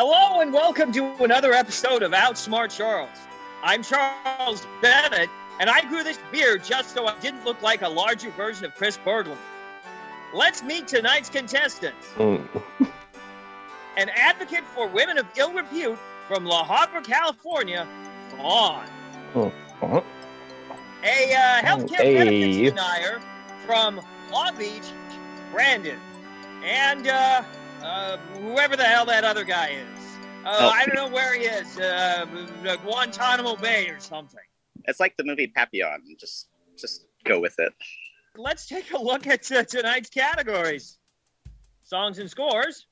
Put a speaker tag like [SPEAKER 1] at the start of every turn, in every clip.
[SPEAKER 1] Hello and welcome to another episode of Outsmart Charles. I'm Charles Bennett, and I grew this beard just so I didn't look like a larger version of Chris Berglund. Let's meet tonight's contestants.
[SPEAKER 2] Mm.
[SPEAKER 1] An advocate for women of ill repute from La Habra, California, Vaughan.
[SPEAKER 2] Uh-huh.
[SPEAKER 1] A uh, healthcare
[SPEAKER 2] Hey.
[SPEAKER 1] benefits denier from Long Beach, Brandon. And uh, uh, whoever the hell that other guy is. Uh,
[SPEAKER 3] Oh.
[SPEAKER 1] I don't know where he is. Uh, Guantanamo Bay or something.
[SPEAKER 3] It's like the movie Papillon. Just just go with it.
[SPEAKER 1] Let's take a look at uh, tonight's categories. Songs and scores.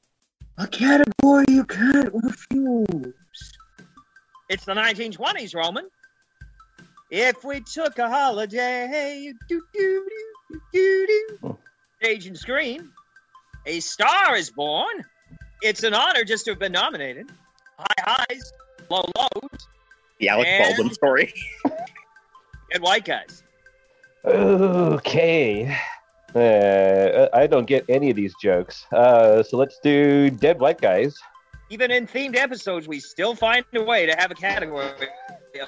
[SPEAKER 4] A category you can't refuse.
[SPEAKER 1] It's the 1920s, Roman. If we took a holiday, do, do, do, do, do,
[SPEAKER 2] Oh.
[SPEAKER 1] stage and screen, a star is born. It's an honor just to have been nominated. High highs, low lows,
[SPEAKER 3] The Alec
[SPEAKER 1] And-
[SPEAKER 3] Baldwin story.
[SPEAKER 1] and white guys.
[SPEAKER 2] Okay. Uh, I don't get any of these jokes. Uh, so let's do dead white guys.
[SPEAKER 1] Even in themed episodes, we still find a way to have a category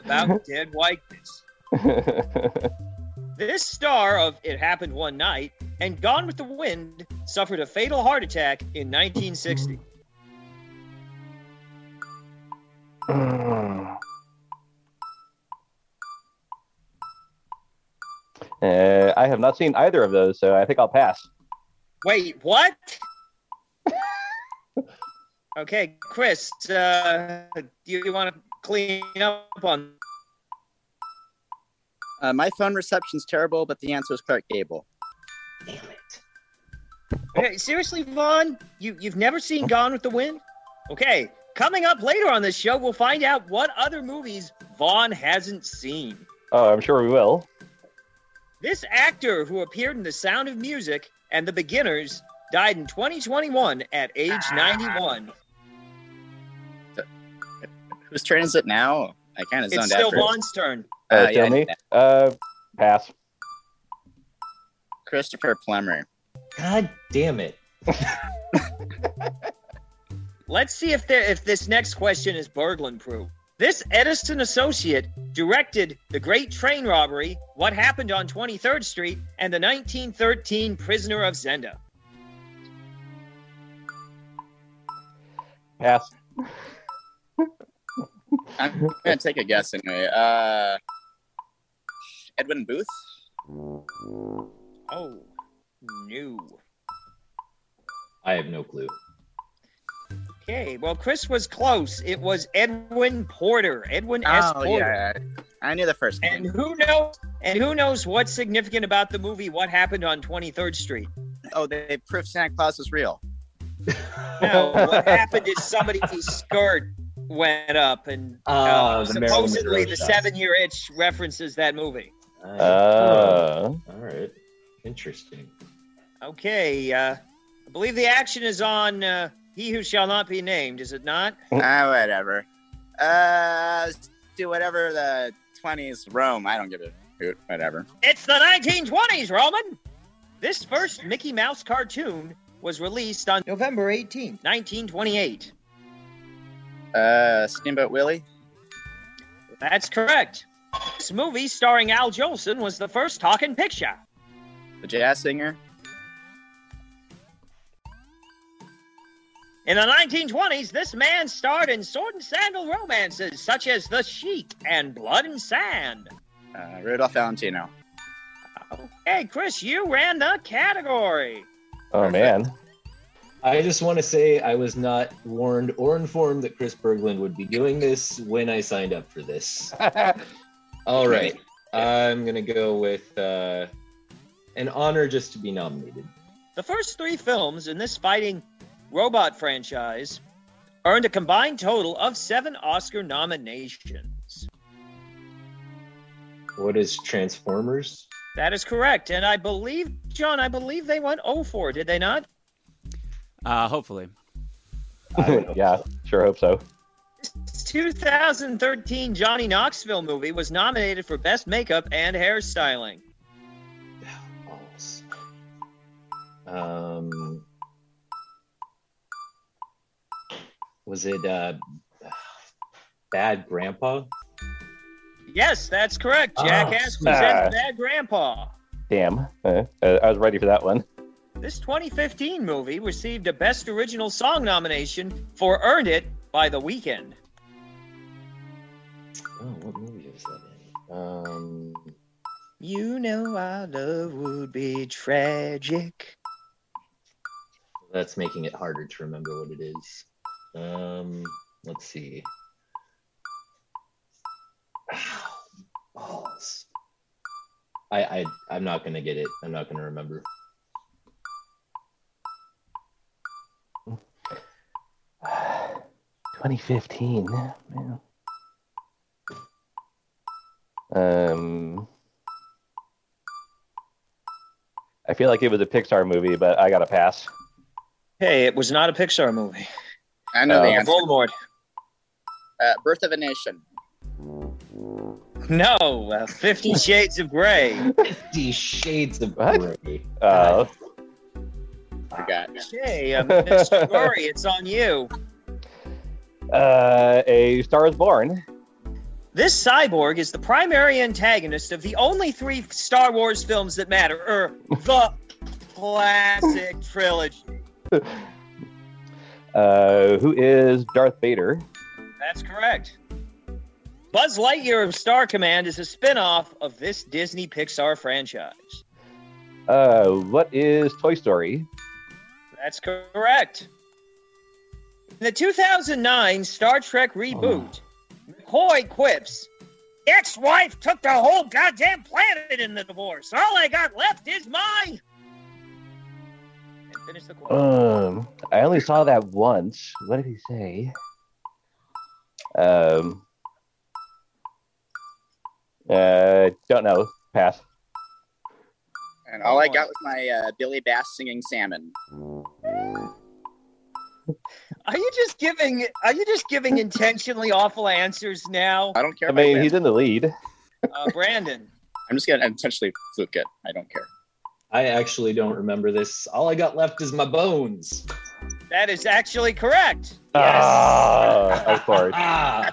[SPEAKER 1] about dead white guys. This star of It Happened One Night and Gone with the Wind suffered a fatal heart attack in 1960.
[SPEAKER 2] Uh, I have not seen either of those, so I think I'll pass.
[SPEAKER 1] Wait, what? okay, Chris, uh, do you, want to clean up on?
[SPEAKER 3] Uh, my phone reception's terrible, but the answer is Clark Gable.
[SPEAKER 4] Damn it.
[SPEAKER 1] Okay, seriously, Vaughan, you you've never seen Gone with the Wind? Okay, coming up later on this show, we'll find out what other movies Vaughan hasn't seen.
[SPEAKER 2] Oh, I'm sure we will.
[SPEAKER 1] This actor who appeared in The Sound of Music and The Beginners died in 2021 at age 91.
[SPEAKER 3] Whose turn is it now? I kind of
[SPEAKER 1] It's
[SPEAKER 3] zoned
[SPEAKER 1] still
[SPEAKER 3] out. for-
[SPEAKER 1] Vaughan's turn.
[SPEAKER 2] Uh,
[SPEAKER 3] Uh,
[SPEAKER 2] tell
[SPEAKER 3] yeah,
[SPEAKER 2] me. Uh, pass.
[SPEAKER 3] Christopher Plummer.
[SPEAKER 4] God damn it.
[SPEAKER 1] Let's see if there, if this next question is burglar proof. This Edison associate directed the Great Train Robbery, What Happened on 23rd Street, and the 1913 Prisoner of Zenda.
[SPEAKER 2] Pass.
[SPEAKER 3] I'm gonna take a guess anyway. Uh, Edwin Booth.
[SPEAKER 1] Oh, no.
[SPEAKER 4] I have no clue.
[SPEAKER 1] Okay, well, Chris was close. It was Edwin Porter, Edwin S.
[SPEAKER 3] Oh
[SPEAKER 1] Porter.
[SPEAKER 3] yeah, I knew the first
[SPEAKER 1] And who knows? And who knows what's significant about the movie What Happened on 23rd Street?
[SPEAKER 3] Oh, they proved Santa Claus was real.
[SPEAKER 1] No, what happened is somebody's skirt went up, and
[SPEAKER 4] Oh,
[SPEAKER 1] uh,
[SPEAKER 4] the
[SPEAKER 1] supposedly
[SPEAKER 4] Monroe
[SPEAKER 1] the seven-year itch references that movie.
[SPEAKER 2] Uh,
[SPEAKER 4] All right. Interesting.
[SPEAKER 1] Okay, uh, I believe the action is on uh, He Who Shall Not Be Named, is it not?
[SPEAKER 3] ah, whatever. Uh, do whatever the twenties Rome. I don't give a hoot. Whatever.
[SPEAKER 1] It's the 1920s, Roman. This first Mickey Mouse cartoon was released on November 18, 1928.
[SPEAKER 3] Uh, Steamboat Willie.
[SPEAKER 1] That's correct. This movie starring Al Jolson was the first talking picture.
[SPEAKER 3] The jazz singer.
[SPEAKER 1] In the 1920s, this man starred in sword and sandal romances such as The Sheik and Blood and Sand.
[SPEAKER 3] Uh, Rudolph Valentino.
[SPEAKER 1] Okay, Chris, you ran the category.
[SPEAKER 2] oh man.
[SPEAKER 4] I just want to say I was not warned or informed that Chris Berglund would be doing this when I signed up for this. All right. I'm going to go with uh, an honor just to be nominated.
[SPEAKER 1] The first three films in this fighting robot franchise earned a combined total of seven Oscar nominations.
[SPEAKER 4] What is Transformers?
[SPEAKER 1] That is correct. And I believe, John, I believe they went 0 for, did they not?
[SPEAKER 5] Uh, hopefully.
[SPEAKER 4] I
[SPEAKER 2] yeah, sure hope so.
[SPEAKER 1] This 2013 Johnny Knoxville movie was nominated for Best Makeup and Hairstyling.
[SPEAKER 4] Um, was it uh, Bad Grandpa?
[SPEAKER 1] Yes, that's correct.
[SPEAKER 4] Ah,
[SPEAKER 1] Jackass
[SPEAKER 2] smash.
[SPEAKER 1] presents Bad Grandpa.
[SPEAKER 2] Damn. Uh, I was ready for that one.
[SPEAKER 1] This 2015 movie received a Best Original Song nomination for Earned It by The Weeknd.
[SPEAKER 4] Oh, what movie was that in? Um,
[SPEAKER 1] You know our love would be tragic.
[SPEAKER 4] that's making it harder to remember what it is. Um, let's see. Balls. I, I I'm not gonna get it. I'm not gonna remember.
[SPEAKER 2] Twenty fifteen. Man. Um. I feel like it was a Pixar movie, but I gotta pass.
[SPEAKER 1] Hey, it was not a Pixar movie.
[SPEAKER 3] I know the
[SPEAKER 2] Oh.
[SPEAKER 3] answer.
[SPEAKER 1] Voldemort.
[SPEAKER 3] Uh, Birth of a Nation.
[SPEAKER 1] No, uh, Fifty Shades of Grey.
[SPEAKER 4] Fifty Shades of
[SPEAKER 2] What?
[SPEAKER 4] Grey.
[SPEAKER 2] Uh,
[SPEAKER 3] Forgot.
[SPEAKER 1] Hey, uh, Mr. Murray, it's on you.
[SPEAKER 2] uh, a Star is Born.
[SPEAKER 1] This cyborg is the primary antagonist of the only three Star Wars films that matter, or the classic trilogy.
[SPEAKER 2] Uh, who is Darth Vader?
[SPEAKER 1] That's correct. Buzz Lightyear of Star Command is a spin-off of this Disney Pixar franchise.
[SPEAKER 2] Uh, what is Toy Story?
[SPEAKER 1] That's correct. In the 2009 Star Trek reboot, McCoy quips, Ex-wife took the whole goddamn planet in the divorce. All I got left is my... And finish the quote.
[SPEAKER 2] Um, I only saw that once. What did he say? Um, uh, don't know. Pass.
[SPEAKER 3] And all I got was my uh, Billy Bass singing salmon.
[SPEAKER 1] Are you just giving? Are you just giving intentionally awful answers now,
[SPEAKER 3] I don't care.
[SPEAKER 2] I mean, he's in the lead.
[SPEAKER 1] uh, Brandon?
[SPEAKER 3] I'm just gonna intentionally fluke it. I don't care.
[SPEAKER 4] I actually don't remember this. All I got left is my bones.
[SPEAKER 1] That is actually correct.
[SPEAKER 2] Ah, of course.
[SPEAKER 4] Ah,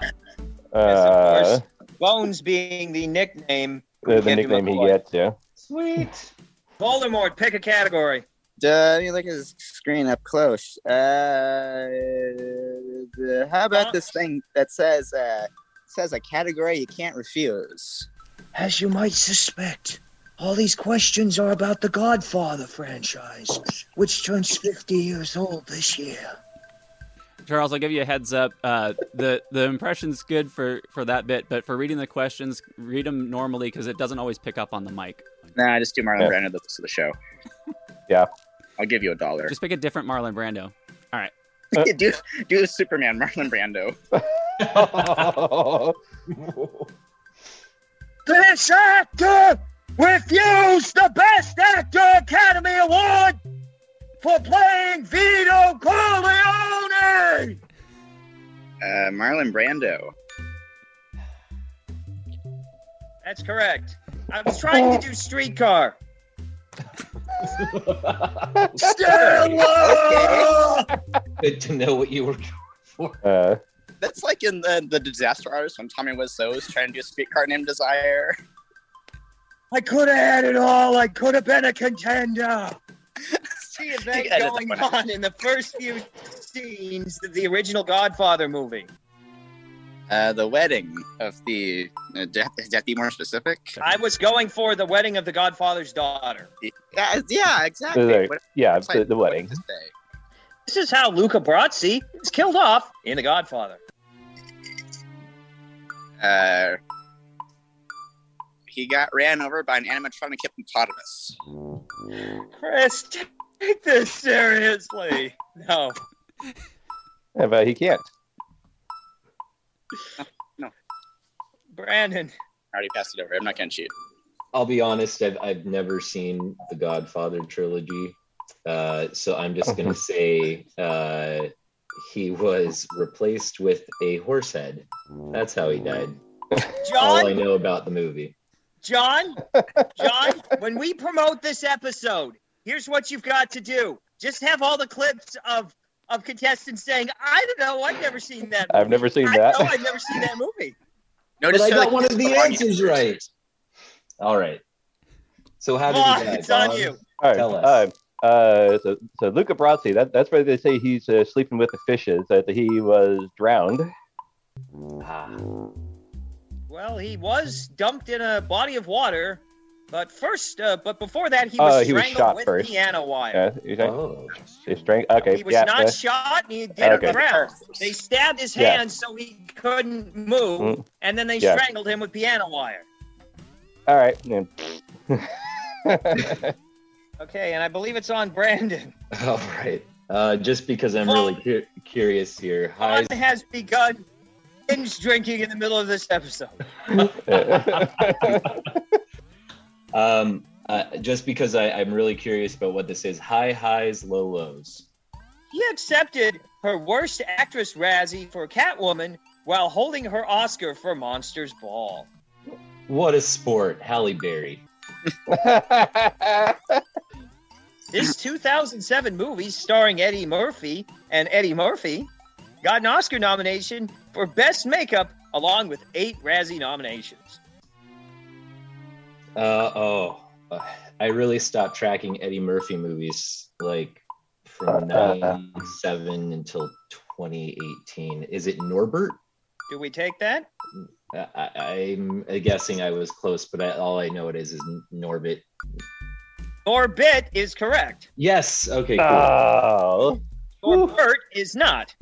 [SPEAKER 2] Uh,
[SPEAKER 1] course. Bones being the nickname.
[SPEAKER 2] the, the
[SPEAKER 1] Give him a
[SPEAKER 2] nickname he gets, yeah.
[SPEAKER 1] Sweet. Voldemort, pick a category.
[SPEAKER 3] Duh, you look at his screen up close. Uh, how about this thing that says uh, says a category you can't refuse?
[SPEAKER 1] As you might suspect, all these questions are about the Godfather franchise, which turns 50 years old this year.
[SPEAKER 5] Charles, I'll give you a heads up. Uh, the the impression's good for for that bit, but for reading the questions, read them normally because it doesn't always pick up on the mic.
[SPEAKER 3] Nah, I just do Marlon
[SPEAKER 2] Yeah.
[SPEAKER 3] Brando the rest of the show.
[SPEAKER 2] Yeah.
[SPEAKER 3] I'll give you a dollar.
[SPEAKER 5] Just pick a different Marlon Brando. Alright.
[SPEAKER 3] Do do the Superman Marlon Brando.
[SPEAKER 1] This actor refused the Best Actor Academy Award for playing Vito Corleone.
[SPEAKER 3] Uh, Marlon Brando.
[SPEAKER 1] That's correct. I was trying to do Streetcar. Stella!
[SPEAKER 4] good to know what you were going for.
[SPEAKER 2] uh,
[SPEAKER 3] That's like in the, the Disaster Artist when Tommy Wiseau was trying to do a streetcar named Desire.
[SPEAKER 1] I could have had it all. I could have been a contender. See a event
[SPEAKER 3] that
[SPEAKER 1] going on in the first few scenes of the original Godfather movie.
[SPEAKER 3] Uh, the wedding of the. Uh, do, you have to, do you have to be more specific?
[SPEAKER 1] I was going for the wedding of the Godfather's daughter.
[SPEAKER 3] Yeah, yeah, exactly.
[SPEAKER 2] the-
[SPEAKER 3] What-
[SPEAKER 2] yeah,
[SPEAKER 3] what's
[SPEAKER 2] the,
[SPEAKER 3] like-
[SPEAKER 2] the wedding.
[SPEAKER 3] does?
[SPEAKER 1] This is how Luca Brasi is killed off in The Godfather.
[SPEAKER 3] Uh, he got ran over by an animatronic hippopotamus.
[SPEAKER 1] Chris, take this seriously. No.
[SPEAKER 2] Yeah, but he can't.
[SPEAKER 1] Brandon,
[SPEAKER 3] I already passed it over. I'm not gonna cheat.
[SPEAKER 4] I'll be honest, I've, I've never seen the Godfather trilogy. Uh, so I'm just going to say uh, he was replaced with a horse head. That's how he died. All I know about the movie.
[SPEAKER 1] John, John, when we promote this episode, here's what you've got to do. Just have all the clips of of contestants saying, "I don't know, I've never seen that."
[SPEAKER 2] I've never seen
[SPEAKER 1] I
[SPEAKER 2] that.
[SPEAKER 1] know I've never seen that movie.
[SPEAKER 3] No,
[SPEAKER 4] But I
[SPEAKER 3] tell
[SPEAKER 4] got one of the answers right. All right. So how did
[SPEAKER 1] Vaughan,
[SPEAKER 4] he die?
[SPEAKER 1] it's on
[SPEAKER 4] Vaughan?
[SPEAKER 1] you.
[SPEAKER 2] All right.
[SPEAKER 4] Tell us.
[SPEAKER 2] Uh, uh, so, so Luca Brasi, that, that's why they say he's uh, sleeping with the fishes, that he was drowned.
[SPEAKER 4] Ah,
[SPEAKER 1] Well, he was dumped in a body of water, but first, uh, but before that, he was
[SPEAKER 2] Uh, he was
[SPEAKER 1] strangled
[SPEAKER 2] shot
[SPEAKER 1] with
[SPEAKER 2] first.
[SPEAKER 1] piano wire.
[SPEAKER 2] Yeah, you think?
[SPEAKER 4] oh.
[SPEAKER 2] He's strang- okay,
[SPEAKER 1] He was
[SPEAKER 2] yeah.
[SPEAKER 1] not
[SPEAKER 2] uh,
[SPEAKER 1] shot, and he did
[SPEAKER 2] Okay.
[SPEAKER 1] it drown. They stabbed his
[SPEAKER 2] Yeah.
[SPEAKER 1] hands so he couldn't move,
[SPEAKER 2] Mm.
[SPEAKER 1] and then they
[SPEAKER 2] Yeah.
[SPEAKER 1] strangled him with piano wire.
[SPEAKER 2] all right. then.
[SPEAKER 1] Okay, and I believe it's on Brandon.
[SPEAKER 4] All right. Uh, just because I'm really cu- curious here. Hi.
[SPEAKER 1] Vaughan has begun binge drinking in the middle of this episode.
[SPEAKER 4] Um, uh, just because I, I'm really curious about what this is. High highs, low lows.
[SPEAKER 1] He accepted her worst actress Razzie for Catwoman while holding her Oscar for Monsters Ball.
[SPEAKER 4] What a sport, Halle Berry.
[SPEAKER 1] This 2007 movie starring Eddie Murphy and Eddie Murphy got an Oscar nomination for Best Makeup along with eight Razzie nominations.
[SPEAKER 4] Uh, oh, uh, I really stopped tracking Eddie Murphy movies like from 97 until 2018. Is it Norbert?
[SPEAKER 1] Do we take that?
[SPEAKER 4] I, I- I'm guessing I was close, but I, all I know it is is Norbit.
[SPEAKER 1] Norbit is correct.
[SPEAKER 4] Yes. Okay. Cool.
[SPEAKER 2] oh.
[SPEAKER 1] Norbert is not.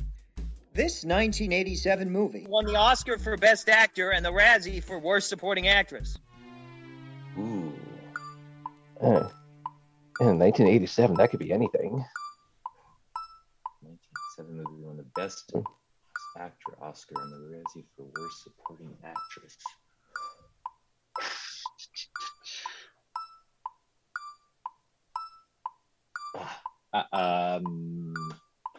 [SPEAKER 1] This 1987 movie won the Oscar for Best Actor and the Razzie for Worst Supporting Actress.
[SPEAKER 4] Ooh.
[SPEAKER 2] Uh, in 1987, that could be anything.
[SPEAKER 4] 1997 one of the best actor Oscar and the Razzie for worst supporting actress. Uh, um,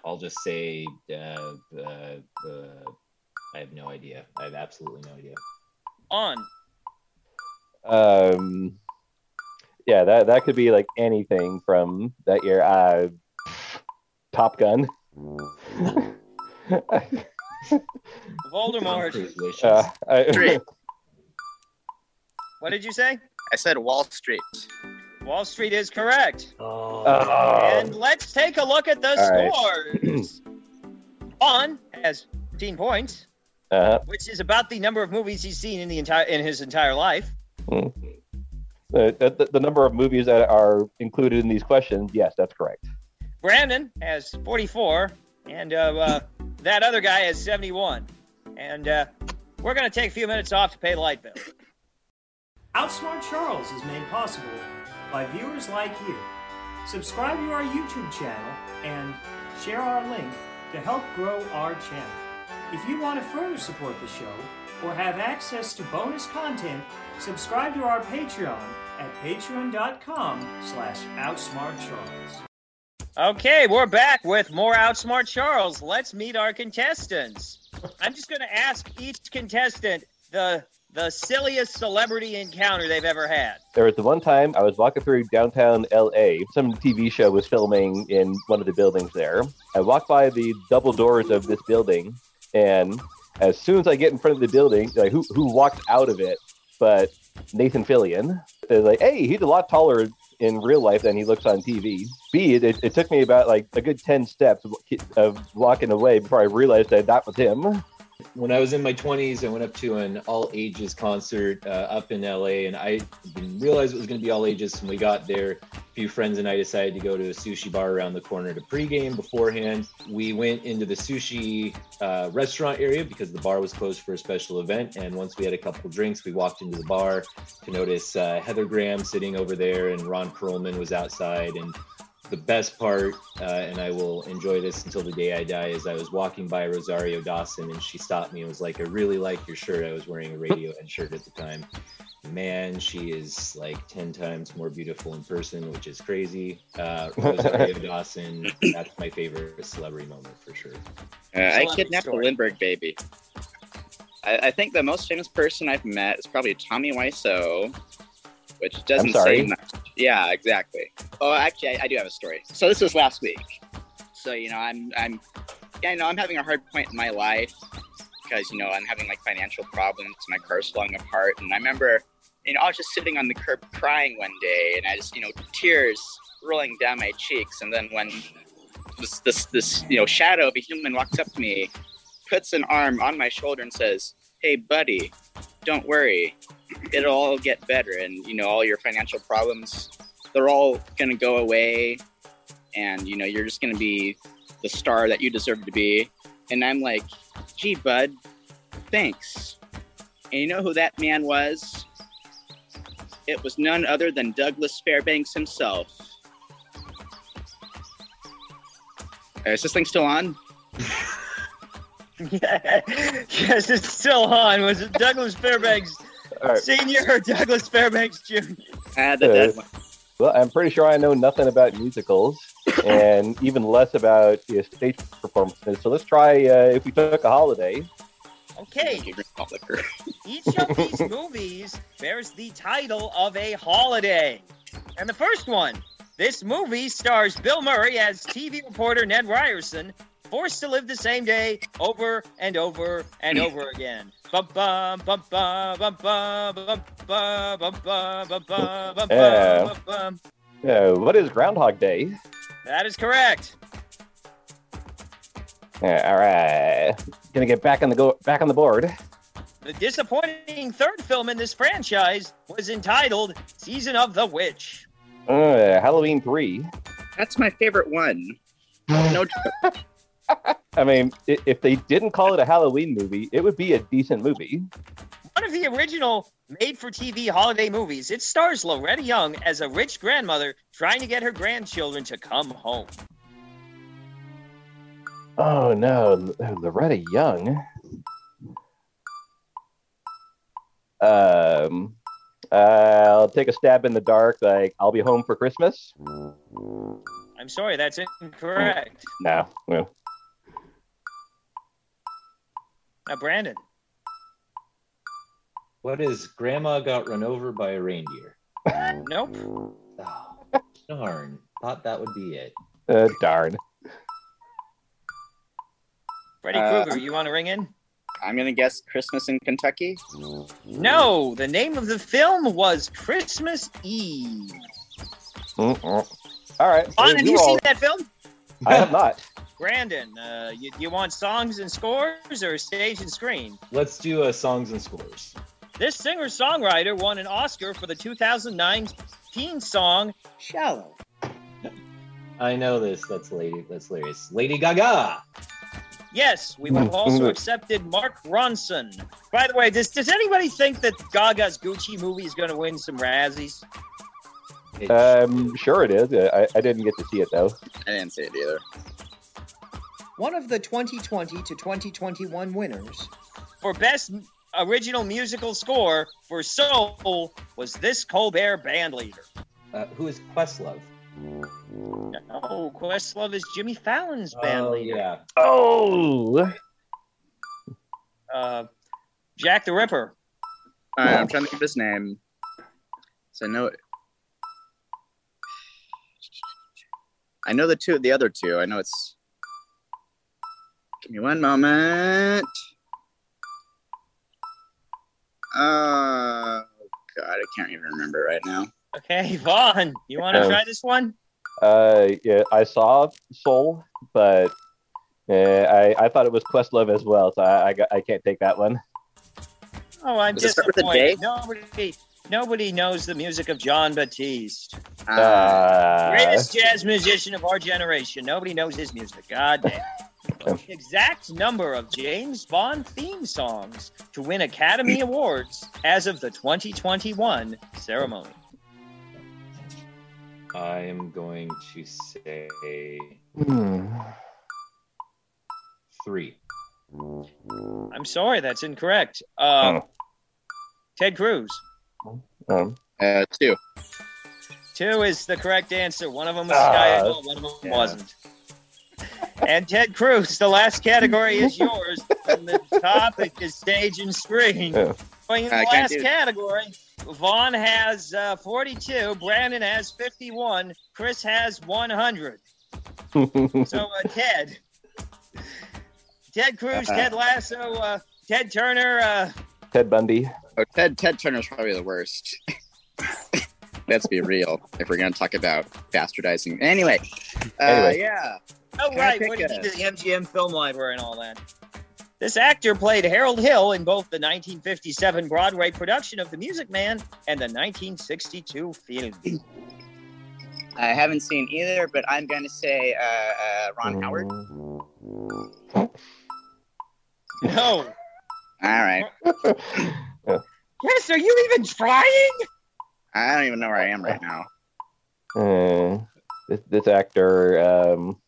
[SPEAKER 4] I'll just say, uh, uh, uh, I have no idea. I have absolutely no idea.
[SPEAKER 1] On.
[SPEAKER 2] Um, yeah, that that could be like anything from that year. Uh, Top Gun.
[SPEAKER 1] Voldemort.
[SPEAKER 4] Tom Cruise
[SPEAKER 2] uh, I-
[SPEAKER 1] What did you say?
[SPEAKER 3] I said Wall Street.
[SPEAKER 1] Wall Street is correct.
[SPEAKER 4] oh.
[SPEAKER 1] And let's take a look at the
[SPEAKER 2] All right.
[SPEAKER 1] scores. On has 15 points,
[SPEAKER 2] uh,
[SPEAKER 1] which is about the number of movies he's seen in the entire in his entire life.
[SPEAKER 2] The, the, the number of movies that are included in these questions, yes, that's correct.
[SPEAKER 1] Brandon has 44, and uh, uh, that other guy has 71. And uh, we're going to take a few minutes off to pay the light bill.
[SPEAKER 6] Outsmart Charles is made possible by viewers like you. Subscribe to our YouTube channel and share our link to help grow our channel. If you want to further support the show or have access to bonus content, subscribe to our Patreon at patreon.com slash outsmartcharles.
[SPEAKER 1] Okay, we're back with more Outsmart Charles. Let's meet our contestants. I'm just going to ask each contestant the the silliest celebrity encounter they've ever had.
[SPEAKER 2] There was the one time I was walking through downtown LA. Some TV show was filming in one of the buildings there. I walked by the double doors of this building, and as soon as I get in front of the building, like who who walked out of it? But Nathan Fillion. They're like, hey, he's a lot taller in real life than he looks on TV. B, it, it took me about like a good ten steps of, of walking away before I realized that that was him.
[SPEAKER 4] When I was in my 20s, I went up to an all ages concert uh, up in LA, and I didn't realize it was going to be all ages. When we got there, a few friends and I decided to go to a sushi bar around the corner to pregame beforehand. We went into the sushi uh, restaurant area because the bar was closed for a special event. And once we had a couple drinks, we walked into the bar to notice uh, Heather Graham sitting over there, and Ron Perlman was outside. And the best part, uh, and I will enjoy this until the day I die, is I was walking by Rosario Dawson and she stopped me and was like, I really like your shirt. I was wearing a Radiohead shirt at the time. Man, she is like 10 times more beautiful in person, which is crazy. Uh, Rosario Dawson, that's my favorite celebrity moment for sure.
[SPEAKER 3] Uh, I
[SPEAKER 1] Celebrity
[SPEAKER 3] kidnapped
[SPEAKER 1] story.
[SPEAKER 3] a Lindbergh baby. I, I think the most famous person I've met is probably Tommy Wiseau, which doesn't
[SPEAKER 2] sorry?
[SPEAKER 3] say much. Yeah, exactly. Oh, actually, I, I do have a story. So this was last week. So you know, I'm I'm yeah, you know, I'm having a hard point in my life because you know I'm having like financial problems. My car's falling apart, and I remember, you know, I was just sitting on the curb crying one day, and I just you know tears rolling down my cheeks, and then when this this this you know shadow of a human walks up to me, puts an arm on my shoulder, and says, "Hey, buddy, don't worry, it'll all get better, and you know all your financial problems, they're all gonna go away, and you know you're just gonna be the star that you deserve to be." And I'm like, "Gee, bud, thanks." And you know who that man was? It was none other than Douglas Fairbanks himself. Is this thing still on?
[SPEAKER 1] yes, it's still on. Was it Douglas Fairbanks
[SPEAKER 2] All right.
[SPEAKER 1] Senior or Douglas Fairbanks Jr.?
[SPEAKER 3] Ah, the dead one.
[SPEAKER 2] Well, I'm pretty sure I know nothing about musicals and even less about you know, stage performances. So let's try uh, if we took a holiday.
[SPEAKER 1] Okay,
[SPEAKER 3] You drink malt liquor.
[SPEAKER 1] each of these movies bears the title of a holiday. And the first one, this movie stars Bill Murray as TV reporter Ned Ryerson, forced to live the same day over and over and over again. Bum, bum, bum, bum, bum, bum, bum, bum, bum, bum, bum, bum, bum,
[SPEAKER 2] Yeah.
[SPEAKER 1] bum, bum.
[SPEAKER 2] Uh, what is Groundhog Day?
[SPEAKER 1] That is correct.
[SPEAKER 2] Yeah, all right, gonna get back on the go back on the board.
[SPEAKER 1] The disappointing third film in this franchise was entitled Season of the Witch.
[SPEAKER 2] Uh, Halloween three.
[SPEAKER 3] That's my favorite one. No joke.
[SPEAKER 2] I mean, if they didn't call it a Halloween movie, it would be a decent movie.
[SPEAKER 1] One of the original made for TV holiday movies, it stars Loretta Young as a rich grandmother trying to get her grandchildren to come home.
[SPEAKER 2] Oh no, Loretta Young. Um, I'll take a stab in the dark. Like I'll be home for Christmas.
[SPEAKER 1] I'm sorry, that's incorrect.
[SPEAKER 2] No, no.
[SPEAKER 1] Now, Brandon,
[SPEAKER 4] What is Grandma got run over by a reindeer?
[SPEAKER 1] nope.
[SPEAKER 4] Oh, darn. Thought that would be it.
[SPEAKER 2] Uh, darn.
[SPEAKER 1] Freddy
[SPEAKER 3] Uh,
[SPEAKER 1] Krueger, you want to ring in?
[SPEAKER 3] I'm gonna guess Christmas in Kentucky.
[SPEAKER 1] No, the name of the film was Christmas Eve.
[SPEAKER 2] Mm-mm. All right.
[SPEAKER 1] On,
[SPEAKER 2] well,
[SPEAKER 1] have
[SPEAKER 2] you
[SPEAKER 1] you
[SPEAKER 2] all-
[SPEAKER 1] seen that film?
[SPEAKER 2] I have not.
[SPEAKER 1] Brandon, uh, you, you want songs and scores or stage and screen?
[SPEAKER 4] Let's do uh, songs and scores.
[SPEAKER 1] This singer songwriter won an Oscar for the 2019 song Shallow.
[SPEAKER 4] I know this. That's lady. That's hilarious. Lady Gaga.
[SPEAKER 1] Yes, we have also accepted Mark Ronson. By the way, does, does anybody think that Gaga's Gucci movie is going to win some Razzies?
[SPEAKER 4] It-
[SPEAKER 2] Um, sure it is. I, I didn't get to see it though.
[SPEAKER 3] I didn't see it either.
[SPEAKER 1] One of the 2020 to 2021 winners for Best Original Musical Score for Soul was this Colbert band leader.
[SPEAKER 4] uh, who is Questlove?
[SPEAKER 1] Oh, Questlove is Jimmy Fallon's band
[SPEAKER 4] oh
[SPEAKER 1] leader.
[SPEAKER 4] yeah.
[SPEAKER 2] Oh,
[SPEAKER 1] Uh, Jack the Ripper.
[SPEAKER 3] All right, I'm trying to think of his name. So I know. I know the two, the other two. I know it's. Give me one moment. Oh God, I can't even remember right now.
[SPEAKER 1] Okay, Vaughan, you want to
[SPEAKER 2] Um,
[SPEAKER 1] try this one?
[SPEAKER 2] uh, yeah, I saw Soul, but uh, I I thought it was Questlove as well, so I I, got, I can't take that one.
[SPEAKER 1] Oh, I'm
[SPEAKER 3] Does it start with a
[SPEAKER 1] disappointed. Nobody, nobody knows the music of Jon Batiste,
[SPEAKER 3] Uh,
[SPEAKER 2] Uh,
[SPEAKER 1] greatest jazz musician of our generation. Nobody knows his music. God damn. The exact number of James Bond theme songs to win Academy Awards as of the 2021 ceremony.
[SPEAKER 4] I am going to say
[SPEAKER 2] hmm.
[SPEAKER 4] three.
[SPEAKER 1] I'm sorry, that's incorrect. Uh,
[SPEAKER 2] Oh.
[SPEAKER 1] Ted Cruz.
[SPEAKER 2] Um,
[SPEAKER 3] uh, two.
[SPEAKER 1] Two is the correct answer. One of them was
[SPEAKER 2] Ah,
[SPEAKER 1] Sky High, one of them
[SPEAKER 4] yeah.
[SPEAKER 1] wasn't. And Ted Cruz, the last category is yours. and the topic is stage and screen.
[SPEAKER 2] Yeah.
[SPEAKER 1] Going in the last category, Vaughan has uh, 42, Brandon has 51, Chris has 100. So uh, Ted, Ted Cruz, Ted Lasso, uh, Ted Turner. Uh,
[SPEAKER 2] Ted Bundy.
[SPEAKER 3] Oh, Ted Ted Turner's probably the worst. Let's be real. If we're gonna talk about bastardizing, anyway. Uh,
[SPEAKER 2] Anyway.
[SPEAKER 3] yeah.
[SPEAKER 1] Oh
[SPEAKER 3] Can
[SPEAKER 1] right,
[SPEAKER 3] pick
[SPEAKER 1] what did
[SPEAKER 3] a-
[SPEAKER 1] he do? The MGM film library and all that. This actor played Harold Hill in both the 1957 Broadway production of The Music Man and the 1962 film.
[SPEAKER 3] I haven't seen either, but I'm gonna say uh, uh, Ron Howard.
[SPEAKER 1] No.
[SPEAKER 3] All right.
[SPEAKER 1] Yes, are you even trying?
[SPEAKER 3] I don't even know where I am right now.
[SPEAKER 2] Uh, this, this actor, um,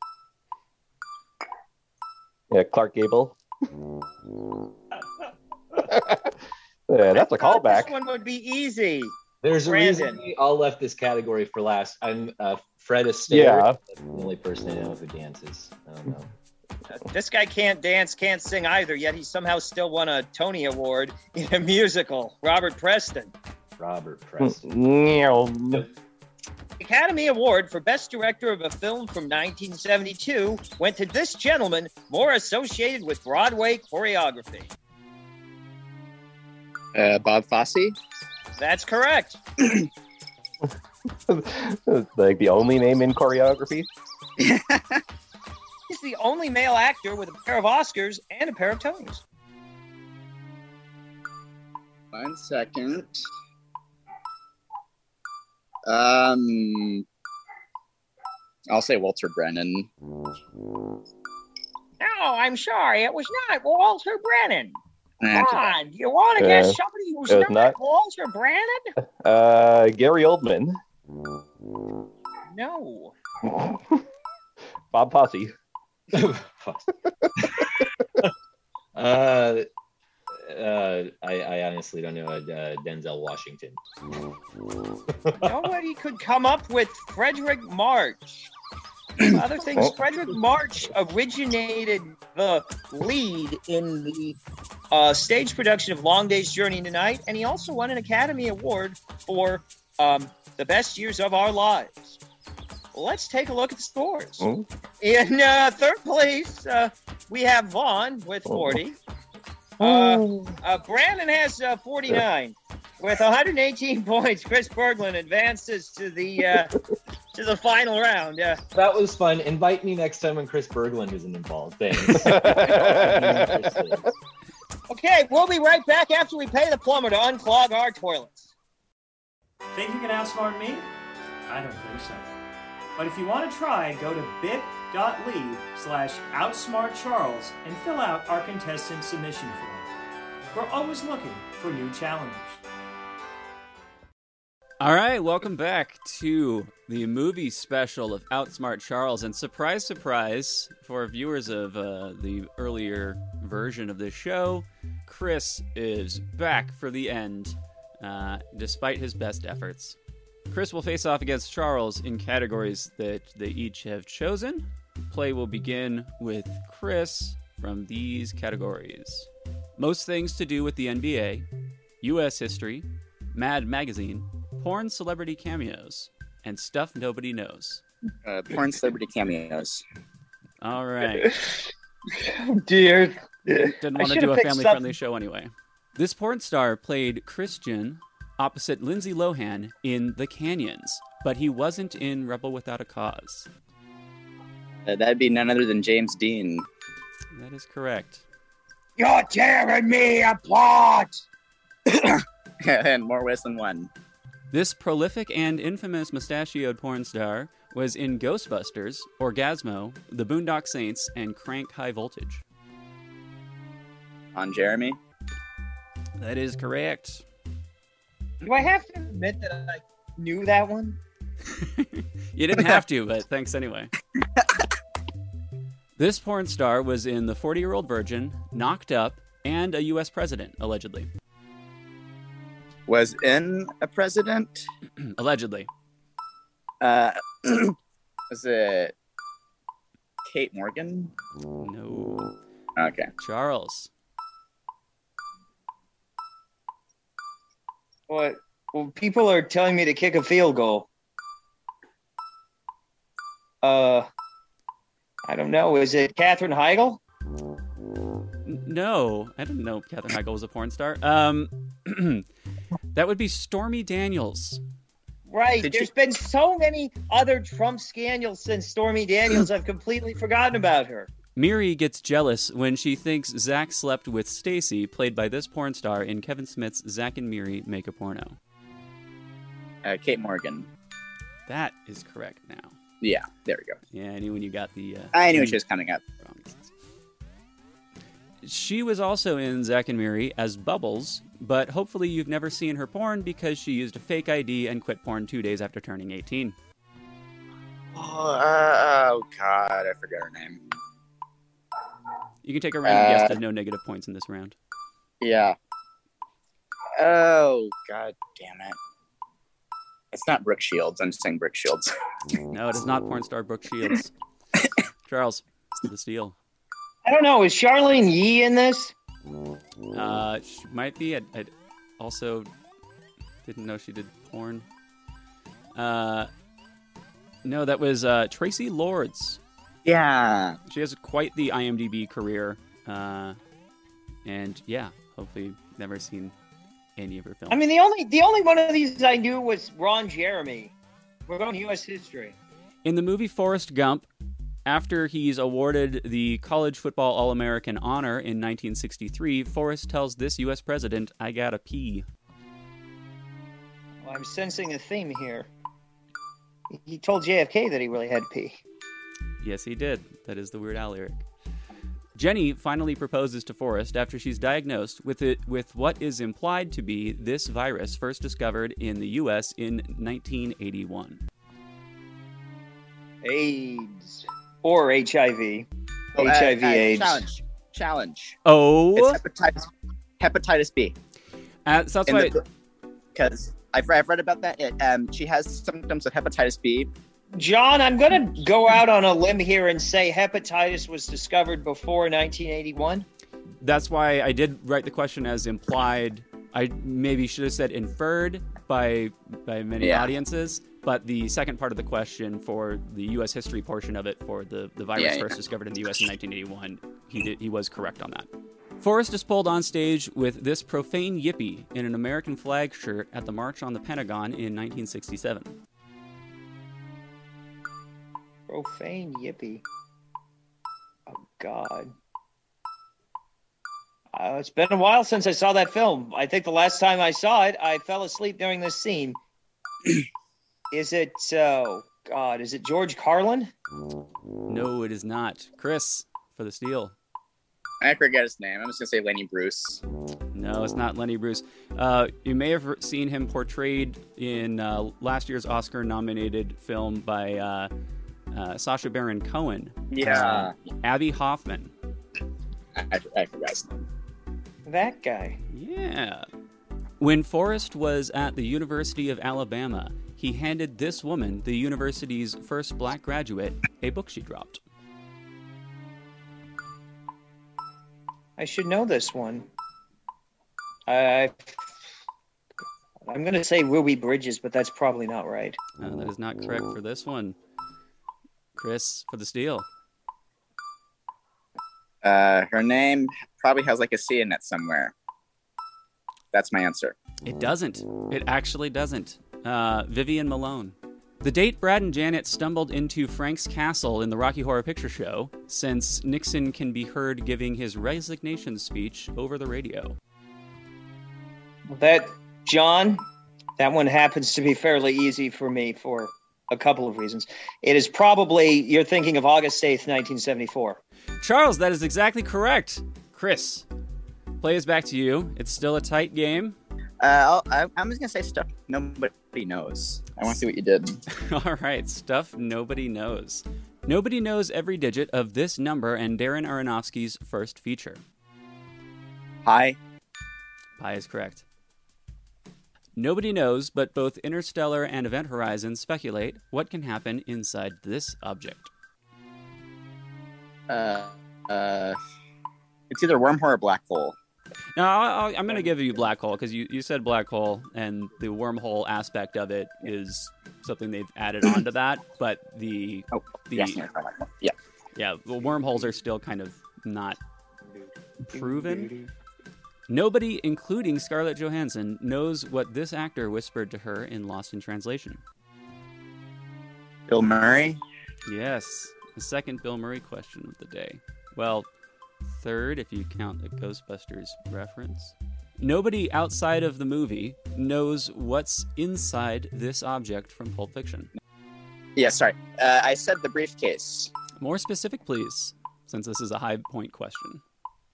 [SPEAKER 2] yeah, Clark Gable. yeah, that's a
[SPEAKER 1] I thought
[SPEAKER 2] callback.
[SPEAKER 1] This one would be easy.
[SPEAKER 4] There's a reason we all left this category for last. I'm uh, Fred Astaire.
[SPEAKER 2] Yeah.
[SPEAKER 4] That's the only person I know who dances. I don't know.
[SPEAKER 1] This guy can't dance, can't sing either, yet he somehow still won a Tony Award in a musical. Robert Preston.
[SPEAKER 4] Robert Preston.
[SPEAKER 2] Meow.
[SPEAKER 1] Academy Award for Best Director of a Film from 1972 went to this gentleman, more associated with Broadway choreography.
[SPEAKER 3] Uh, Bob Fosse.
[SPEAKER 1] That's correct.
[SPEAKER 2] like the only name in choreography.
[SPEAKER 1] He's the only male actor with a pair of Oscars and a pair of Tonys.
[SPEAKER 3] One second. Um, I'll say Walter Brennan.
[SPEAKER 1] No, I'm sorry, it was not Walter Brennan. Come on, you want to
[SPEAKER 2] Uh,
[SPEAKER 1] guess somebody who's not,
[SPEAKER 2] not-
[SPEAKER 1] Walter Brennan?
[SPEAKER 2] Uh, Gary Oldman.
[SPEAKER 1] No.
[SPEAKER 2] Bob
[SPEAKER 4] Posse. Uh, uh, I, I honestly don't know. Uh, Denzel Washington.
[SPEAKER 1] Nobody could come up with Fredric March. Other things,
[SPEAKER 2] Oh.
[SPEAKER 1] Fredric March originated the lead in the uh, stage production of Long Day's Journey into Night, and he also won an Academy Award for um, the best years of our lives. Let's take a look at the scores.
[SPEAKER 2] Hmm.
[SPEAKER 1] In uh, third place, uh, we have Vaughan with
[SPEAKER 2] Oh.
[SPEAKER 1] 40. Uh, uh, Brandon has uh, 49 with 118 points. Chris Berglund advances to the uh, to the final round. Uh,
[SPEAKER 4] That was fun. Invite me next time when Chris Berglund isn't involved. Thanks.
[SPEAKER 1] okay, we'll be right back after we pay the plumber to unclog our toilets.
[SPEAKER 6] Think you can outsmart me? I don't think so. But if you want to try, go to bit.ly slash outsmartcharles and fill out our contestant submission form. We're always looking for new challengers.
[SPEAKER 5] All right, welcome back to the movie special of Outsmart Charles. And surprise, surprise, for viewers of uh, the earlier version of this show, Chris is back for the end, uh, despite his best efforts. Chris will face off against Charles in categories that they each have chosen. Play will begin with Chris from these categories most things to do with the NBA, U.S. history, Mad Magazine, porn celebrity cameos, and stuff nobody knows.
[SPEAKER 3] Uh, porn celebrity cameos.
[SPEAKER 5] All right.
[SPEAKER 1] Dear.
[SPEAKER 5] Didn't want to do a
[SPEAKER 1] picked
[SPEAKER 5] family friendly show anyway. This porn star played Christian opposite Lindsay Lohan in The Canyons, but he wasn't in Rebel Without a Cause.
[SPEAKER 3] Uh, that'd be none other than James Deen.
[SPEAKER 5] That is correct.
[SPEAKER 1] You're tearing me apart.
[SPEAKER 3] and more ways than one.
[SPEAKER 5] This prolific and infamous mustachioed porn star was in Ghostbusters, Orgazmo, The Boondock Saints, and Crank High Voltage.
[SPEAKER 3] Ron Jeremy.
[SPEAKER 5] That is correct.
[SPEAKER 1] Do I have to admit that I knew that one?
[SPEAKER 5] you didn't have to, but thanks anyway. this porn star was in The 40 Year Old Virgin, Knocked Up, and a U.S. president, allegedly.
[SPEAKER 3] Was in a president.
[SPEAKER 5] allegedly.
[SPEAKER 3] Uh, was it Kate Morgan?
[SPEAKER 5] No.
[SPEAKER 3] Okay.
[SPEAKER 5] Charles.
[SPEAKER 1] What? Well, people are telling me to kick a field goal. Uh, I don't know. Is it Katherine Heigl?
[SPEAKER 5] No, I didn't know Katherine Heigl was a porn star. Um, that would be Stormy Daniels.
[SPEAKER 1] Right.
[SPEAKER 3] Did
[SPEAKER 1] There's been so many other Trump scandals since Stormy Daniels. I've completely forgotten about her.
[SPEAKER 5] Miri gets jealous when she thinks Zack slept with Stacy, played by this porn star in Kevin Smith's Zack and Miri Make a Porno.
[SPEAKER 3] Uh, Kate Morgan.
[SPEAKER 5] That is correct now.
[SPEAKER 3] Yeah, there we go.
[SPEAKER 5] Yeah, I knew when you got the. Uh,
[SPEAKER 3] I knew she was coming up.
[SPEAKER 5] wrong. She was also in Zack and Miri as Bubbles, but hopefully you've never seen her porn because she used a fake ID and quit porn two days after turning 18.
[SPEAKER 3] Oh, uh, oh God, I forgot her name.
[SPEAKER 5] You can take a random guess.
[SPEAKER 3] Uh,
[SPEAKER 5] There's no negative points in this round.
[SPEAKER 3] Yeah. Oh God, damn it! It's not Brooke Shields. I'm saying Brooke Shields.
[SPEAKER 5] No, it is not porn star Brooke Shields. Charles, the steal.
[SPEAKER 1] I don't know. Is Charlene Yee in this?
[SPEAKER 5] Uh, she might be. I, I also didn't know she did porn. Uh, no, that was uh, Traci Lords.
[SPEAKER 3] yeah.
[SPEAKER 5] She has quite the IMDb career. Uh, and yeah, hopefully never seen any of her films.
[SPEAKER 1] I mean, the only the only one of these I knew was Ron Jeremy. We're going U.S. history.
[SPEAKER 5] In the movie Forrest Gump, after he's awarded the College Football All American honor in 1963, Forrest tells this U.S. president, I gotta pee.
[SPEAKER 1] Well, I'm sensing a theme here. He told JFK that he really had pee.
[SPEAKER 5] Yes, he did. That is the Weird Al lyric. Jenny finally proposes to Forrest after she's diagnosed with it with what is implied to be this virus first discovered in the U.S. in 1981.
[SPEAKER 1] AIDS or HIV.
[SPEAKER 3] Oh, uh,
[SPEAKER 1] HIV
[SPEAKER 3] uh,
[SPEAKER 1] AIDS.
[SPEAKER 3] Challenge. Challenge.
[SPEAKER 5] Oh,
[SPEAKER 3] It's hepatitis. Hepatitis B.
[SPEAKER 5] uh, so that's
[SPEAKER 3] In
[SPEAKER 5] why.
[SPEAKER 3] the- Because I've, I've read about that. It, um, she has symptoms of hepatitis B.
[SPEAKER 1] John, I'm going to go out on a limb here and say hepatitis was discovered before 1981.
[SPEAKER 5] that's why I did write the question as implied. I maybe should have said inferred by by many
[SPEAKER 3] Yeah.
[SPEAKER 5] audiences, but the second part of the question for the U.S. history portion of it for the the virus
[SPEAKER 3] Yeah, yeah.
[SPEAKER 5] first discovered in the U.S. in 1981, he did he was correct on that. Forrest is pulled on stage with this profane yippee in an American flag shirt at the March on the Pentagon in 1967.
[SPEAKER 1] Profane yippee. Oh, God. Uh, it's been a while since I saw that film. I think the last time I saw it, I fell asleep during this scene. is it, oh, God, is it George Carlin?
[SPEAKER 5] No, it is not. Chris for the steal.
[SPEAKER 3] I forget his name. I'm just gonna say Lenny Bruce.
[SPEAKER 5] No, it's not Lenny Bruce. Uh, you may have seen him portrayed in uh, last year's Oscar-nominated film by uh, uh, Sacha Baron Cohen,
[SPEAKER 3] Yeah.
[SPEAKER 5] Abbie Hoffman.
[SPEAKER 3] I, I forgot his name.
[SPEAKER 1] That guy.
[SPEAKER 5] Yeah. When Forrest was at the University of Alabama, he handed this woman, the university's first black graduate, a book she dropped.
[SPEAKER 1] I should know this one. I, I'm going to say Ruby Bridges, but that's probably not right.
[SPEAKER 5] Uh, that is not correct for this one. Chris for the steal.
[SPEAKER 3] Uh, her name probably has like a C in it somewhere. That's my answer.
[SPEAKER 5] It doesn't. It actually doesn't. Uh, Vivian Malone. The date Brad and Janet stumbled into Frank's castle in the Rocky Horror Picture Show, since Nixon can be heard giving his resignation speech over the radio.
[SPEAKER 1] That, John, that one happens to be fairly easy for me for a couple of reasons. It is probably, you're thinking of August 8th, 1974.
[SPEAKER 5] Charles, that is exactly correct. Chris, play is back to you. It's still a tight game.
[SPEAKER 3] Uh, I'll, I, I'm just gonna say stuff nobody knows. I want to see what you did.
[SPEAKER 5] All right, stuff nobody knows. Nobody knows every digit of this number and Darren Aronofsky's first feature.
[SPEAKER 3] Hi.
[SPEAKER 5] Pi is correct. Nobody knows, but both Interstellar and Event Horizon speculate what can happen inside this object.
[SPEAKER 3] Uh, uh, it's either wormhole or black hole.
[SPEAKER 5] Now, I'll, I'll, I'm going to give you black hole because you, you said black hole, and the wormhole aspect of it is something they've added onto that. But the
[SPEAKER 3] Oh,
[SPEAKER 5] the
[SPEAKER 3] yes, no, yeah.
[SPEAKER 5] Yeah, the wormholes are still kind of not proven. Nobody, including Scarlett Johansson, knows what this actor whispered to her in Lost in Translation.
[SPEAKER 3] Bill Murray.
[SPEAKER 5] Yes, the second Bill Murray question of the day. Well, third if you count the Ghostbusters reference. Nobody outside of the movie knows what's inside this object from Pulp Fiction.
[SPEAKER 3] Yeah, sorry. Uh, I said the briefcase.
[SPEAKER 5] More specific, please, since this is a high point question.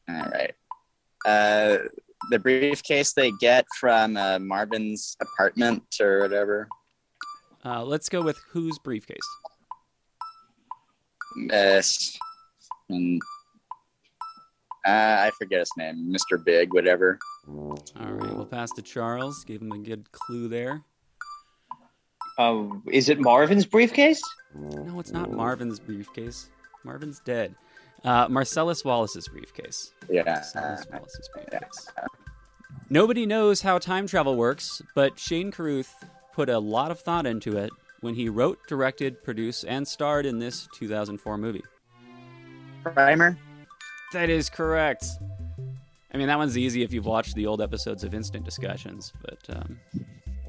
[SPEAKER 3] All right. Uh, the briefcase they get from uh, Marvin's apartment or whatever.
[SPEAKER 5] Uh, let's go with whose briefcase?
[SPEAKER 3] Uh, and, uh, I forget his name. Mr. Big, whatever.
[SPEAKER 5] All right, we'll pass to Charles. Give him a good clue there.
[SPEAKER 1] Uh, is it Marvin's briefcase?
[SPEAKER 5] No, it's not Marvin's briefcase. Marvin's dead. Uh, Marcellus Wallace's briefcase.
[SPEAKER 3] Yeah.
[SPEAKER 5] Marcellus Wallace's briefcase. Nobody knows how time travel works, but Shane Carruth put a lot of thought into it when he wrote, directed, produced, and starred in this 2004 movie.
[SPEAKER 3] Primer.
[SPEAKER 5] That is correct. I mean, that one's easy if you've watched the old episodes of Instant Discussions, but um,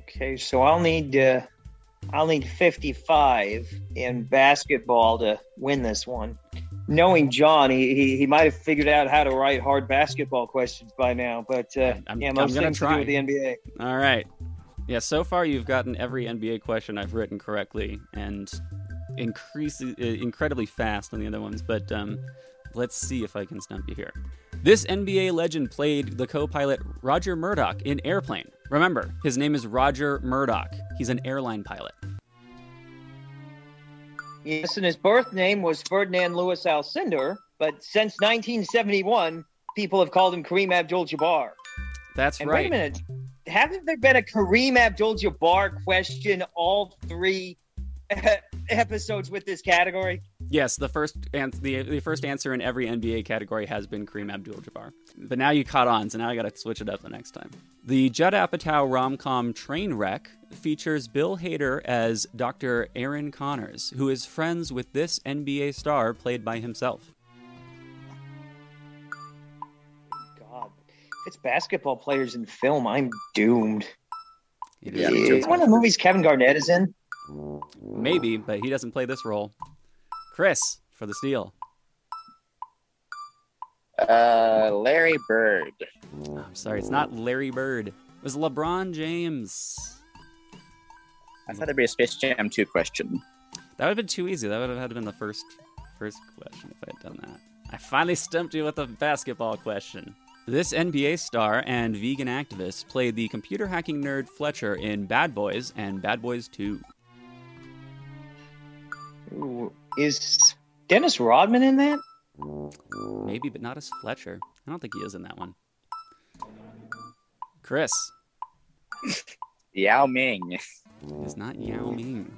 [SPEAKER 1] Okay, so I'll need uh, I'll need 55 in basketball to win this one. Knowing John, he, he, he might have figured out how to write hard basketball questions by now, but uh,
[SPEAKER 5] I'm-
[SPEAKER 1] yeah,
[SPEAKER 5] I'm
[SPEAKER 1] most
[SPEAKER 5] gonna
[SPEAKER 1] things to
[SPEAKER 5] try.
[SPEAKER 1] do with the NBA.
[SPEAKER 5] all right. Yeah, so far you've gotten every NBA question I've written correctly and increase, uh, incredibly fast on the other ones, but um, let's see if I can stump you here. This NBA legend played the co pilot Roger Murdoch in Airplane. Remember, his name is Roger Murdoch. He's an airline pilot.
[SPEAKER 1] Yes, and his birth name was Ferdinand Louis Alcindor, but since 1971, people have called him Kareem Abdul-Jabbar.
[SPEAKER 5] That's
[SPEAKER 1] And
[SPEAKER 5] right.
[SPEAKER 1] wait a minute, haven't there been a Kareem Abdul-Jabbar question all three episodes with this category?
[SPEAKER 5] Yes, the first an- the, the first answer in every NBA category has been Kareem Abdul-Jabbar. But now you caught on, so now I got to switch it up the next time. The Judd Apatow rom-com Trainwreck features Bill Hader as Dr. Aaron Connors, who is friends with this NBA star played by himself.
[SPEAKER 1] God, if it's basketball players in film, I'm doomed.
[SPEAKER 5] It
[SPEAKER 3] Yeah,
[SPEAKER 5] is-
[SPEAKER 3] me too.
[SPEAKER 1] It's one of the movies Kevin Garnett is in.
[SPEAKER 5] Maybe, but he doesn't play this role. Chris for the steal.
[SPEAKER 3] Uh, Larry Bird.
[SPEAKER 5] Oh, I'm sorry, it's not Larry Bird. It was LeBron James.
[SPEAKER 3] I thought there'd be a Space Jam 2 question.
[SPEAKER 5] That would have been too easy. That would have had been the first first question if I had done that. I finally stumped you with a basketball question. This NBA star and vegan activist played the computer hacking nerd Fletcher in Bad Boys and Bad Boys 2.
[SPEAKER 1] Ooh, is Dennis Rodman in that?
[SPEAKER 5] Maybe, but not as Fletcher. I don't think he is in that one. Chris
[SPEAKER 3] Yao Ming.
[SPEAKER 5] Is not Yao Ming.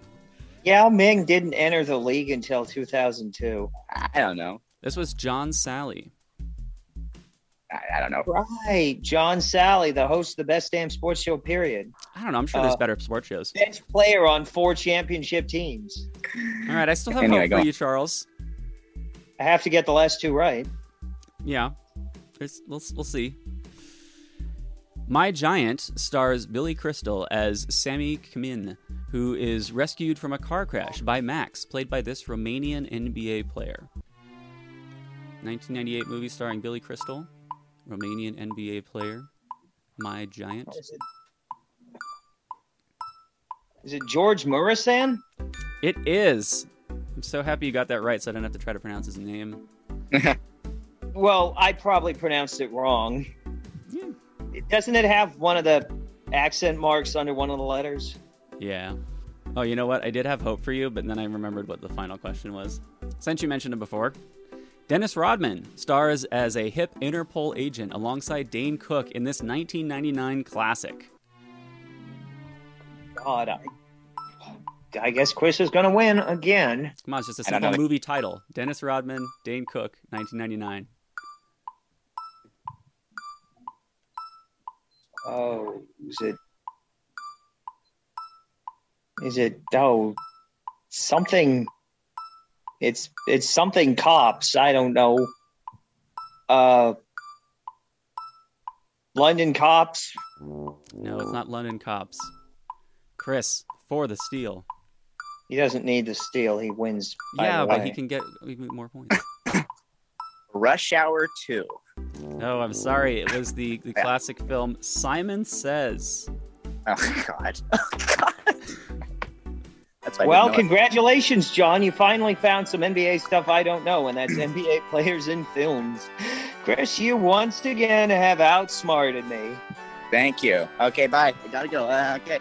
[SPEAKER 1] Yao Ming didn't enter the league until 2002.
[SPEAKER 3] I don't know.
[SPEAKER 5] This was John Salley.
[SPEAKER 3] I, I don't know.
[SPEAKER 1] Right, John Salley, the host of the best damn sports show. Period.
[SPEAKER 5] I don't know. I'm sure there's
[SPEAKER 1] Uh,
[SPEAKER 5] better sports shows.
[SPEAKER 1] Bench player on four championship teams.
[SPEAKER 5] All right, I still have
[SPEAKER 3] Anyway,
[SPEAKER 5] hope
[SPEAKER 3] go
[SPEAKER 5] for
[SPEAKER 3] on.
[SPEAKER 5] you, Charles.
[SPEAKER 1] I have to get the last two right.
[SPEAKER 5] Yeah, There's, we'll, we'll see. My Giant stars Billy Crystal as Sammy Kamin, who is rescued from a car crash by Max, played by this Romanian NBA player. 1998 movie starring Billy Crystal, Romanian NBA player. My Giant.
[SPEAKER 1] Is it, is it George Muresan?
[SPEAKER 5] It is. I'm so happy you got that right, so I don't have to try to pronounce his name.
[SPEAKER 1] Well, I probably pronounced it wrong.
[SPEAKER 5] Yeah.
[SPEAKER 1] Doesn't it have one of the accent marks under one of the letters?
[SPEAKER 5] Yeah. Oh, you know what? I did have hope for you, but then I remembered what the final question was. Since you mentioned him before, Dennis Rodman stars as a hip Interpol agent alongside Dane Cook in this 1999 classic.
[SPEAKER 1] God, I, I guess Chris is going to win again.
[SPEAKER 5] Come on, it's just a simple movie title. Dennis Rodman, Dane Cook, 1999.
[SPEAKER 1] Oh, is it? Is it? Oh, something. It's it's something cops. I don't know. Uh, London cops.
[SPEAKER 5] No, it's not London Cops. Chris, for the steal.
[SPEAKER 1] He doesn't need the steal. He wins.
[SPEAKER 5] Yeah,
[SPEAKER 1] either
[SPEAKER 5] but he can get even more points.
[SPEAKER 3] Rush Hour 2.
[SPEAKER 5] No, I'm sorry. It was the, the classic film Simon Sez.
[SPEAKER 3] Oh, God. Oh, God. That's why
[SPEAKER 1] Well,
[SPEAKER 3] didn't know it.
[SPEAKER 1] congratulations, John. You finally found some NBA stuff I don't know, and that's NBA players in films. Chris, you once again have outsmarted me.
[SPEAKER 3] Thank you. Okay, bye. I gotta go. Uh, okay.